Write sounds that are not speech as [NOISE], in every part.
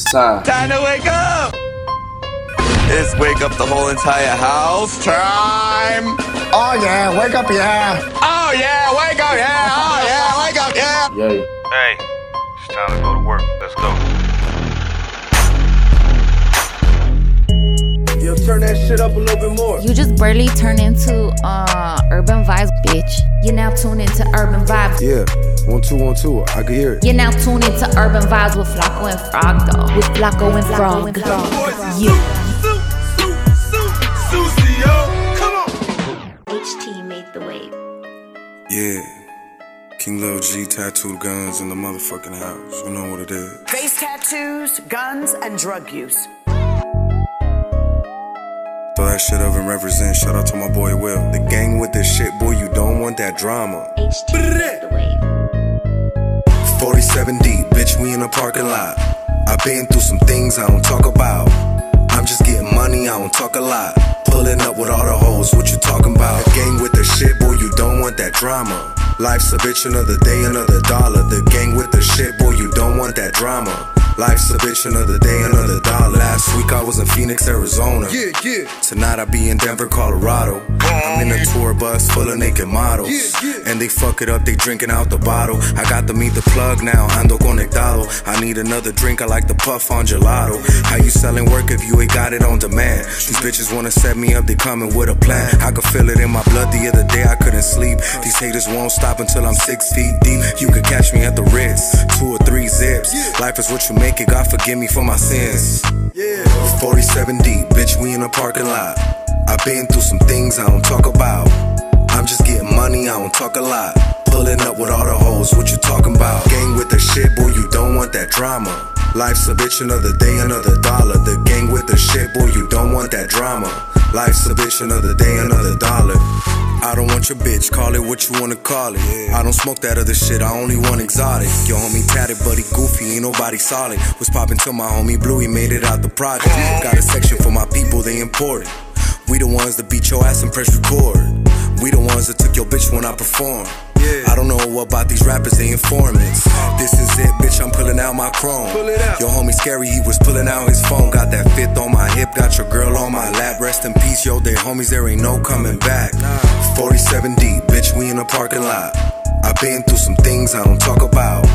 It's time. Time to wake up! It's wake up the whole entire house time! Oh yeah, wake up, yeah. Oh yeah, wake up, yeah! Oh yeah, wake up, yeah! Yay. Hey, it's time to go to work. Let's go. Yo, turn that shit up a little bit more. You just barely turn into uh urban vibes, bitch. You now tune into urban vibes. Yeah, one, two, one, two. I can hear it. You now tune into urban vibes with Flacco and Frog, though. With Flacco and Frog. Yeah. HT made the wave. Yeah. King Lil G tattooed guns in the motherfucking house. You know what it is. Face tattoos, guns, and drug use. Throw that shit up and represent. Shout out to my boy Will. The gang with this shit, boy, you don't want that drama. HT made the wave. 47 deep, bitch, we in a parking lot. i been through some things I don't talk about. I'm just getting money, I don't talk a lot. Pulling up with all the hoes, what you talking about? The gang with the shit, boy, you don't want that drama. Life's a bitch, another day, another dollar. The gang with the shit, boy, you don't want that drama. Life's a bitch, another day, another dollar. Last week I was in Phoenix, Arizona. Yeah, yeah. Tonight I be in Denver, Colorado. I'm in a tour bus full of naked models. Yeah, yeah. And they fuck it up, they drinking out the bottle. I got to meet the plug now, ando conectado. I need another drink, I like the puff on gelato. How you selling work if you ain't got it on demand? These bitches wanna set me up, they coming with a plan. I could feel it in my blood the other day, I couldn't sleep. These haters won't stop until I'm six feet deep. You could catch me at the Ritz, two or three zips. Life is what you make it, God forgive me for my sins. Yeah. 47 deep, bitch, we in a parking lot. i been through some things I don't talk about. I'm just getting money, I don't talk a lot. Pulling up with all the hoes, what you talking about? Gang with the shit, boy, you don't want that drama. Life's a bitch, another day, another dollar. The gang with the shit, boy, you don't want that drama. Life's a bitch, another day, another dollar. I don't want your bitch, call it what you wanna call it. I don't smoke that other shit, I only want exotic. Your homie tatted, but he goofy, ain't nobody solid. Was popping till my homie Blue, he made it out the project. Got a section for my people, they important. We the ones that beat your ass and press record. We the ones that took your bitch when I perform. I don't know what about these rappers, they informants. This is it, bitch, I'm pulling out my chrome. Pull it out. Your homie scary, he was pulling out his phone. Got that fifth on my hip, got your girl on my lap. Rest in peace, yo, they homies, there ain't no coming back. 47 deep, bitch, we in the parking lot. i been through some things I don't talk about.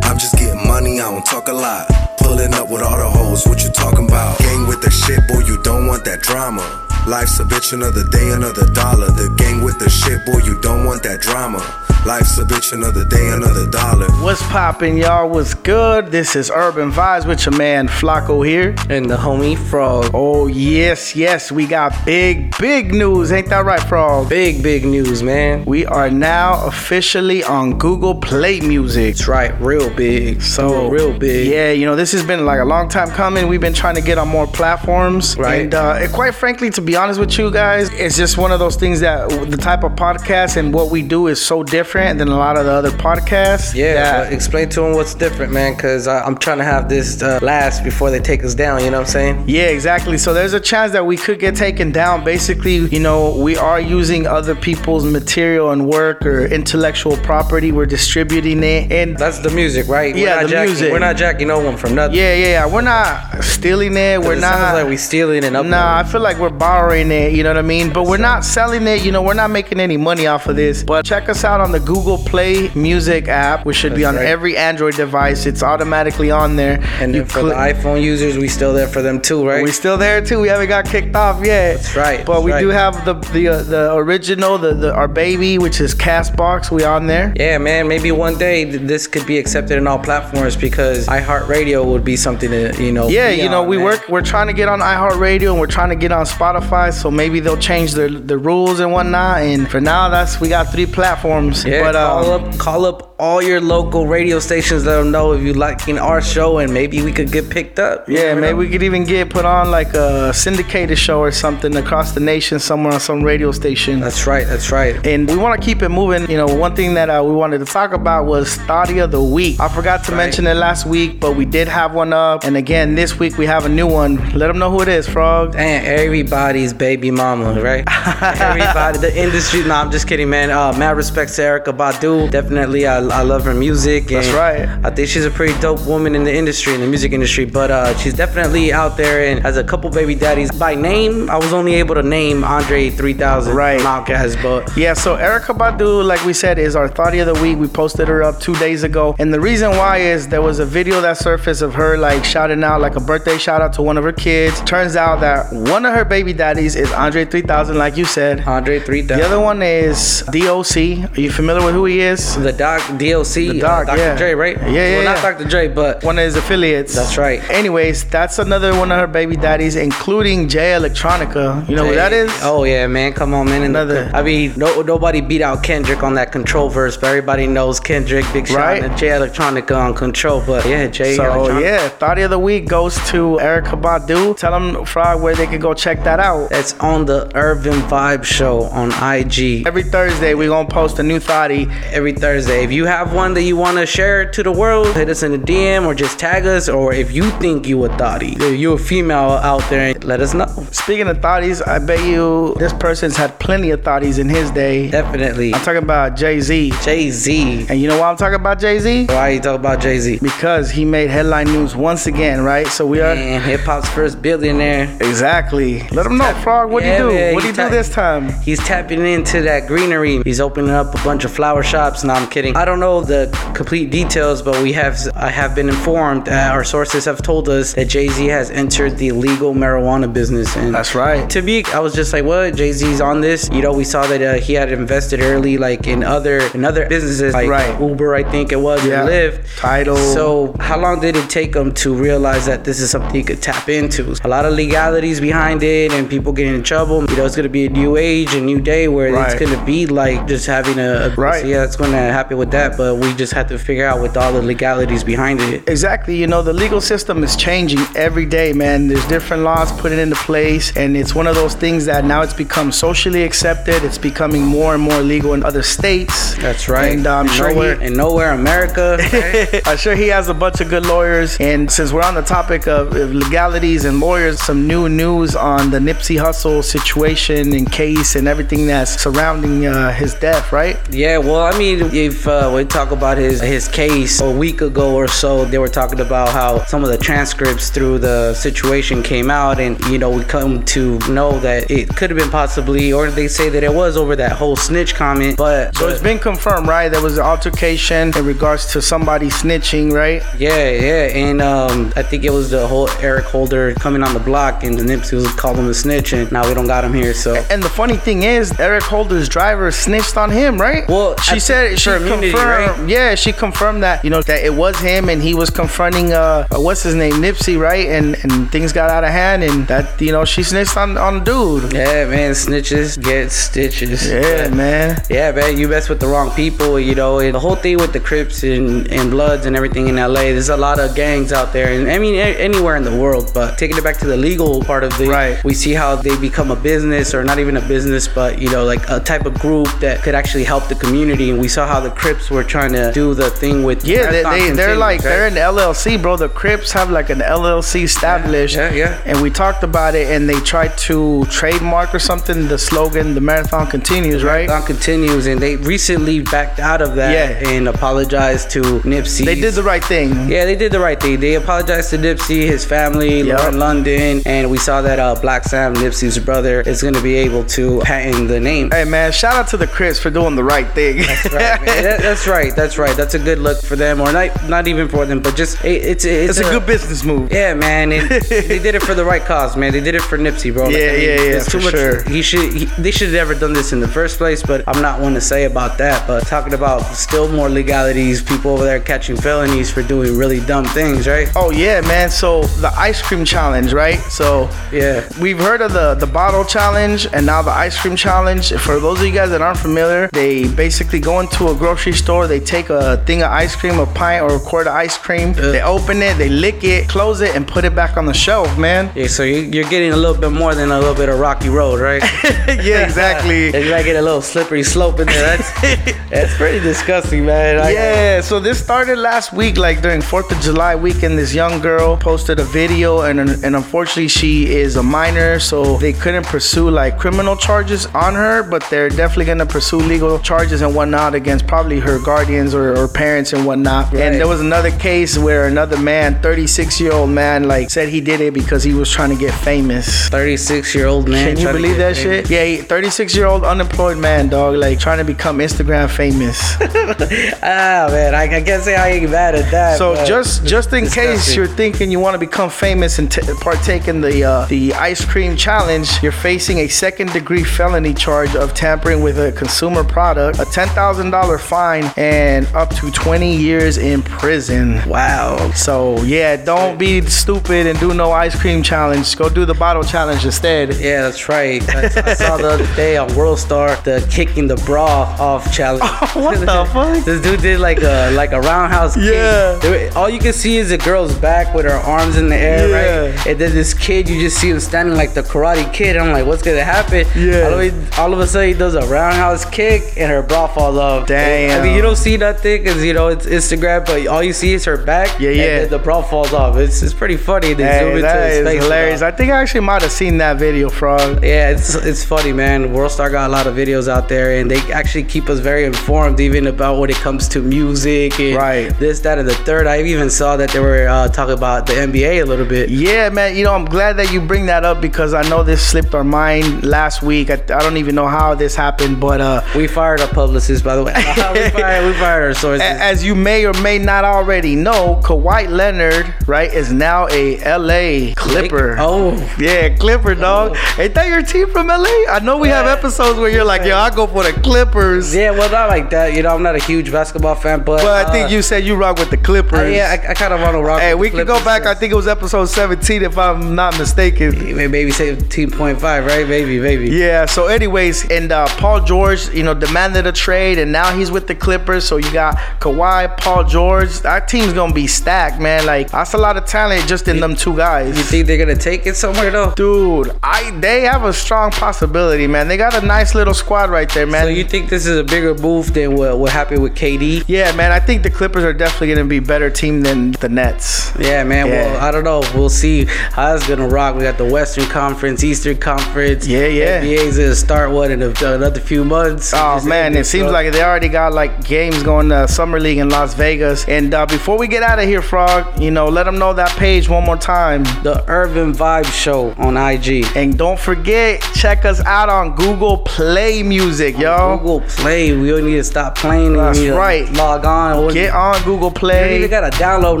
I'm just getting money, I don't talk a lot. Pulling up with all the hoes, what you talking about? Gang with the shit, boy, you don't want that drama. Life's a bitch, another day, another dollar. The gang with the shit, boy, you don't want that drama. Life's a bitch, another day, another dollar. What's poppin', y'all? What's good? This is Urban Vibes with your man Flacco here. And the homie Frog. Oh, yes, yes, we got big, big news. Ain't that right, Frog? Big, big news, man. We are now officially on Google Play Music. That's right, real big. So, real big. Yeah, you know, this has been like a long time coming. We've been trying to get on more platforms. Right. And, uh, and quite frankly, to be honest with you guys, it's just one of those things that the type of podcast and what we do is so different than a lot of the other podcasts. Yeah, that- explain to them what's different, man, because I'm trying to have this uh, last before they take us down, you know what I'm saying? Yeah, exactly. So there's a chance that we could get taken down. Basically, you know, we are using other people's material and work or intellectual property. We're distributing it. And That's the music, right? Yeah, not the jacking, music. We're not jacking no one from nothing. yeah, yeah, yeah. We're not stealing it. We're it not. sounds like we stealing and uploading. Nah, I feel like we're borrowing it, you know what I mean? But we're not selling it, you know, we're not making any money off of this. But check us out on the Google Play Music app, which should be on right. every Android device. It's automatically on there. And You for click- the iPhone users, we still there for them too, right? We still there too. We haven't got kicked off yet. That's right, But that's we right. do have the the uh, the original, the, the our baby, which is Castbox. We on there. yeah, man. Maybe one day this could be accepted in all platforms because iHeartRadio would be something to you know. Yeah, you know, on, we man. work. We're trying to get on iHeartRadio and we're trying to get on Spotify. So maybe they'll change the the rules and whatnot. And for now, that's we got three platforms. Yeah, but call um, up, call up all your local radio stations. Let them know if you liking our show, and maybe we could get picked up. Yeah, maybe know. we could even get put on like a syndicated show or something across the nation somewhere on some radio station. That's right. That's right. and we want to keep it moving. You know, one thing that uh, we wanted to talk about was Thotty of the Week. I forgot to Right. mention it last week, but we did have one up. And again, this week we have a new one. Let them know who it is, Frog. And everybody's baby mama, right? [LAUGHS] Everybody, the industry. No, I'm just kidding, man. Uh, mad respects to Erykah Badu. Definitely, I, I love her music. That's right. I think she's a pretty dope woman in the industry, in the music industry. But uh, she's definitely out there and has a couple baby daddies. By name, I was only able to name Andre 3000 Right. from but Yeah, so Erykah Badu, like we said, is our thought of the week. We posted her up two days ago. And the reason why is there was a video that surfaced of her like shouting out like a birthday shout out to one of her kids. Turns out that one of her baby daddies is Andre 3000, like you said. Andre 3000. The other one is DOC. Are you familiar with who he is? The Doc, DLC, The Doc, uh, Dr. yeah. Dre, right? Yeah, yeah, Well, not. Dr. Dre, but One of his affiliates. That's right. Anyways, that's another one of her baby daddies, including Jay Electronica. You know who that is? Oh yeah, man, come on, man. And Another- I mean, no, nobody beat out Kendrick on that Control verse, but everybody knows Kendrick. Big shout Right. to Jay Electronica on Control, but yeah, Jay So Electronica. yeah, thought of the week goes to Erykah Badu. Tell them Frog where they can go check that out. That's on the Urban Vibe Show on IG Every Thursday we gonna post a new every Thursday. If you have one that you want to share to the world, hit us in a DM or just tag us. Or if you think you a thotty, if you a female out there, let us know. Speaking of thotties, I bet you this person's had plenty of thotties in his day. Definitely. I'm talking about Jay Z. Jay Z. And you know why I'm talking about Jay Z? Why you talk about Jay Z? Because he made headline news once again, right? So we are hip hop's first billionaire. exactly. Let him know, Frog. What do Yeah, you do? man, what do you do this time? He's tapping into that greenery. He's opening up a bunch of flower shops. No, I'm kidding. I don't know the complete details, but we have I have been informed. Uh, our sources have told us that Jay Z has entered the legal marijuana business. And That's right. to be, I was just like, what? Jay Z's on this. You know, we saw that uh, he had invested early, like in other in other businesses, like Right. Uber, I think it was, Yeah. and Lyft. Tidal. So how long did it take him to realize that this is something he could tap into? A lot of legalities behind it, and people getting in trouble. You know, it's gonna be a new age, a new day where it's gonna be like just having a, a Right. So yeah, it's gonna happen with that, but we just have to figure out with all the legalities behind it. Exactly. You know, the legal system is changing every day, man. There's different laws put into place, and it's one of those things that now it's become socially accepted. It's becoming more and more legal in other states. That's right. And I'm And sure nowhere, he, and nowhere America. right? [LAUGHS] I'm sure he has a bunch of good lawyers. And since we're on the topic of of legalities and lawyers, some new news on the Nipsey Hussle situation and case and everything that's surrounding uh, his death, right? Yeah, well, I mean, if uh, we talk about his his case a week ago or so, they were talking about how some of the transcripts through the situation came out, and you know, we come to know that it could have been possibly, or they say that it was over that whole snitch comment. But So it's been confirmed, right? There was an altercation in regards to somebody snitching, right? yeah, yeah, and um, I think it was the whole Eric Holder coming on the block, and the Nipsey was called him a snitch, and now we don't got him here. So And the funny thing is, Eric Holder's driver snitched on him, right? Well, she at- said she confirmed. right? Yeah, she confirmed that you know that it was him, and he was confronting uh, what's his name, Nipsey, right? And and things got out of hand, and that you know she snitched on on dude. yeah, man, snitches get stitches. Yeah, man. Yeah, man, you mess with the wrong people, you know. And the whole thing with the Crips and, and Bloods and everything in LA, there's a lot of gangs out there, and I mean a- anywhere in the world. But taking it back to the legal part of it, Right. we see how they become a business, or not even a business, but you know, like a type of group that could actually help the community. And we saw how the Crips were trying to do the thing with Yeah, they, they they're Continues, like right? they're an LLC, bro. The Crips have like an LLC established. Yeah, yeah. And we talked about it, and they tried to trademark or something the slogan "The Marathon Continues," right? Marathon continues, and they recently backed out of that Yeah. and apologized to Nipsey. They did the right thing. Yeah, they did the right thing. They apologized to Nipsey, his family. Lauren London, and we saw that uh, Blacc Sam, Nipsey's brother, is going to be able to patent the name. Hey man, shout out to the Crips for doing the right thing. That's right. That- that's right. That's right. That's a good look for them, or not, not even for them, but just it, it's it's, it's a good business move. Yeah, man. And [LAUGHS] they did it for the right cause, man. They did it for Nipsey, bro. Yeah, yeah, yeah, there's for sure. He should. He, they should have never done this in the first place. But I'm not one to say about that. But talking about still more legalities, people over there catching felonies for doing really dumb things, right? Oh yeah, man. So the ice cream challenge, right? So Yeah. we've heard of the the bottle challenge and now the ice cream challenge. For those of you guys that aren't familiar, they basically go into a grocery store, they take a thing of ice cream, a pint or a quart of ice cream, they open it, they lick it, close it, and put it back on the shelf, man. Yeah, so you- you're getting a little bit more than a little bit of rocky road, right? [LAUGHS] yeah, exactly. [LAUGHS] you might get a little slippery slope in there. That's [LAUGHS] that's pretty disgusting, man. I- Yeah, so this started last week, like during Fourth of July weekend. This young girl posted a video, and and unfortunately, she is a minor, so they couldn't pursue like criminal charges on her, but they're definitely gonna pursue legal charges charges and whatnot against probably her guardians or, or parents and whatnot. Right. And there was another case where another man, 36 year old man, like said he did it because he was trying to get famous. 36 year old man. Can you believe that famous. shit? Yeah, 36 year old unemployed man, dog, like trying to become Instagram famous. [LAUGHS] Ah, man, I, I can't say I ain't mad at that. So just just in case you're thinking you want to become famous and t- partake in the uh, the ice cream challenge, you're facing a second degree felony charge of tampering with a consumer product, a ten thousand dollar fine, and up to 20 years in prison. Wow. So yeah, don't be stupid and do no ice cream challenge. Go do the bottle challenge instead. Yeah, that's right. I, I saw the other day on World Star the kicking the bra off challenge. [LAUGHS] what the [LAUGHS] fuck? This dude did like a like a roundhouse kick. Yeah. There- All you can see is the girl's back with her arms in the air, Yeah. right? And then this kid, you just see him standing like the Karate Kid. I'm like, what's gonna happen? Yeah. All of, all of a sudden, he does a roundhouse kick and her bra falls off. Damn. I mean, you don't see nothing because you know it's Instagram, but all you see is her back. Yeah, and yeah. the bra falls off. It's it's pretty funny. They zoom Hey, into his is face. hilarious. I think I actually might have seen that video, Frog. Yeah, it's it's funny, man. Worldstar got a lot of videos out there, and they actually keep us very informed, even about when it comes to music and Right. this, that, and the third. I even saw that they were uh, talking about the NBA a little bit. Yeah, man. You know, I'm glad that you bring that up because I know this slipped our mind last week. I, I don't even know how this happened, but uh, We fired our publicist, by the way. [LAUGHS] we, fired, we fired our sources. as you may or may not already know, Kawhi Leonard, right, is now a LA Clipper. Oh, Yeah, Clipper, dog. Ain't that your team from LA? I know we have episodes where you're like, yo, I go for the Clippers. yeah. Well, not like that. You know, I'm not a huge basketball fan, but But I think uh, you said you rock with the Clippers. uh, yeah, I, I kind of want to rock. Hey, with we can go back. I think it was episode 17, if I'm not mistaken. maybe say team point five, right? Maybe, maybe. Yeah. So, anyways, and uh, Paul George, you know, demanded a trade, and now he's with the Clippers. So you got Kawhi, Paul George. That team's gonna be stacked, man. Like that's a lot of talent just in them two guys. You think they're gonna take it somewhere though? Dude, I they have a strong possibility, man. They got a nice little squad right there, man. So you think this is a bigger move than what, what happened with KD? yeah, man. I think the Clippers are definitely gonna be better team than the Nets. Yeah, man. Yeah. Well, I don't know. We'll see how it's gonna rock. We got the Western Conference, Eastern Conference. Yeah, yeah. NBA's gonna start what in a, another few months. Oh man, ended, it seems like they already got like games going to Summer League in Las Vegas. And uh, before we get out of here, Frog, you know, let them know that page one more time. the Urban Vibe Show on IG. And don't forget, check us out on Google Play Music, yo. Google Play. We don't need to stop playing. That's right. Log on. Get on Google Play. You don't even gotta download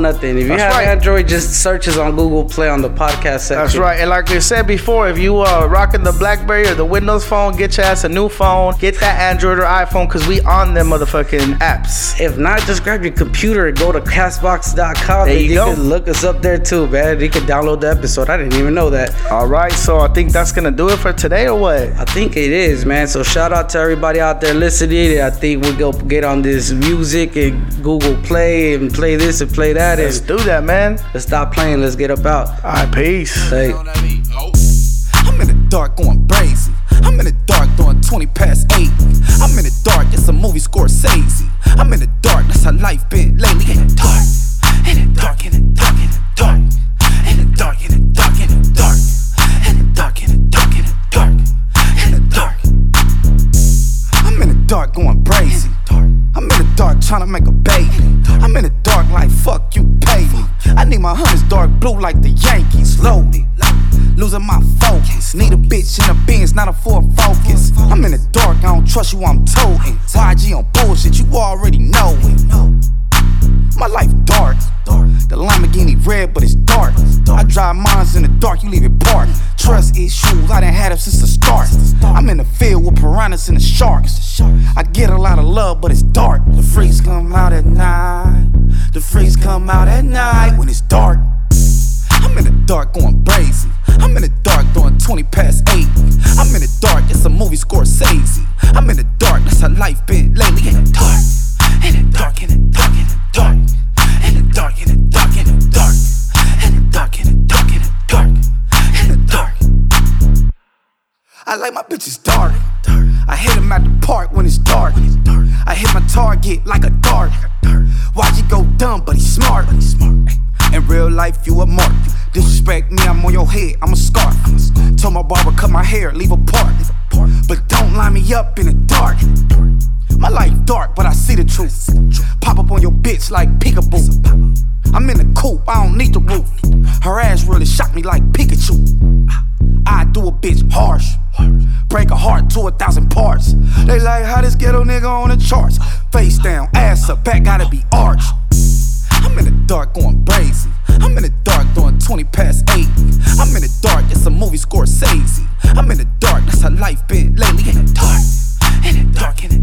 nothing. If you That's have right. Android, just searches on Google Play on the podcast section. That's right. And like I said before, if you uh rocking the BlackBerry or the Windows phone, get your ass a new phone. Get that Android or iPhone, cause we on them motherfucking apps. If not, just grab your computer and go to castbox.com. There and you you go. can look us up there too, man. You can download the episode. I didn't even know that. All right, so I think that's gonna do it for today, or what? I think it is, man. So shout out to everybody out there listening. I think we go get on this music and Google Play and play this and play that Let's and do that, man. let's stop playing. Let's get up out. All right, peace. Hey. I'm in the dark going crazy. I'm in the dark doing 20 past 8. I'm in the dark, it's a movie Scorsese. I'm in the dark, that's how life been lately. In the dark, in the dark, in the dark, in the dark. In the dark, in the dark, in the dark. In the dark, in the dark, in the dark. In the dark. I'm in the dark going crazy. I'm in the dark trying to make a baby. I'm in the dark like fuck you pay me. I need my hunters dark blue like the Yankees. Loaded, losing my focus. Need a bitch in a Benz, not a Ford Focus. I'm in the dark, trust you, I'm toting. YG on bullshit, you already know it. My life dark. The Lamborghini red, but it's dark. I drive mines in the dark, you leave it parked. Trust issues, I done had them since the start. I'm in the field with piranhas and the sharks. I get a lot of love, but it's dark. The freaks come out at night. The freaks come out at night when it's dark. I'm in the dark going crazy. I'm in the dark doing 20 past 8. I'm in the dark, it's a movie Scorsese. How life been lately. In the dark, in the dark, in the dark, in the dark. In the dark, in the dark, in the dark. In the dark, in the dark, in the dark. In the dark. I like my bitches dark. I hit him at the park when it's dark. I hit my target like a dart. Why'd you go dumb, but he's smart? In real life, you a mark. Disrespect me, I'm on your head, I'm a scar. Told my barber cut my hair, leave a part. Line me up in the dark. My life dark, but I see the truth. Pop up on your bitch like peekaboo. I'm in the coop, I don't need the roof. Her ass really shocked me like Pikachu. I do a bitch harsh. Break a heart to a thousand parts. They like how this ghetto nigga on the charts. Face down, ass up, back gotta be arched. I'm in the dark going brazy. I'm in the dark throwing 20 past 8. I'm in the dark, it's a movie Scorsese. I'm in the dark, that's how life been lately. In the dark, in the dark, in the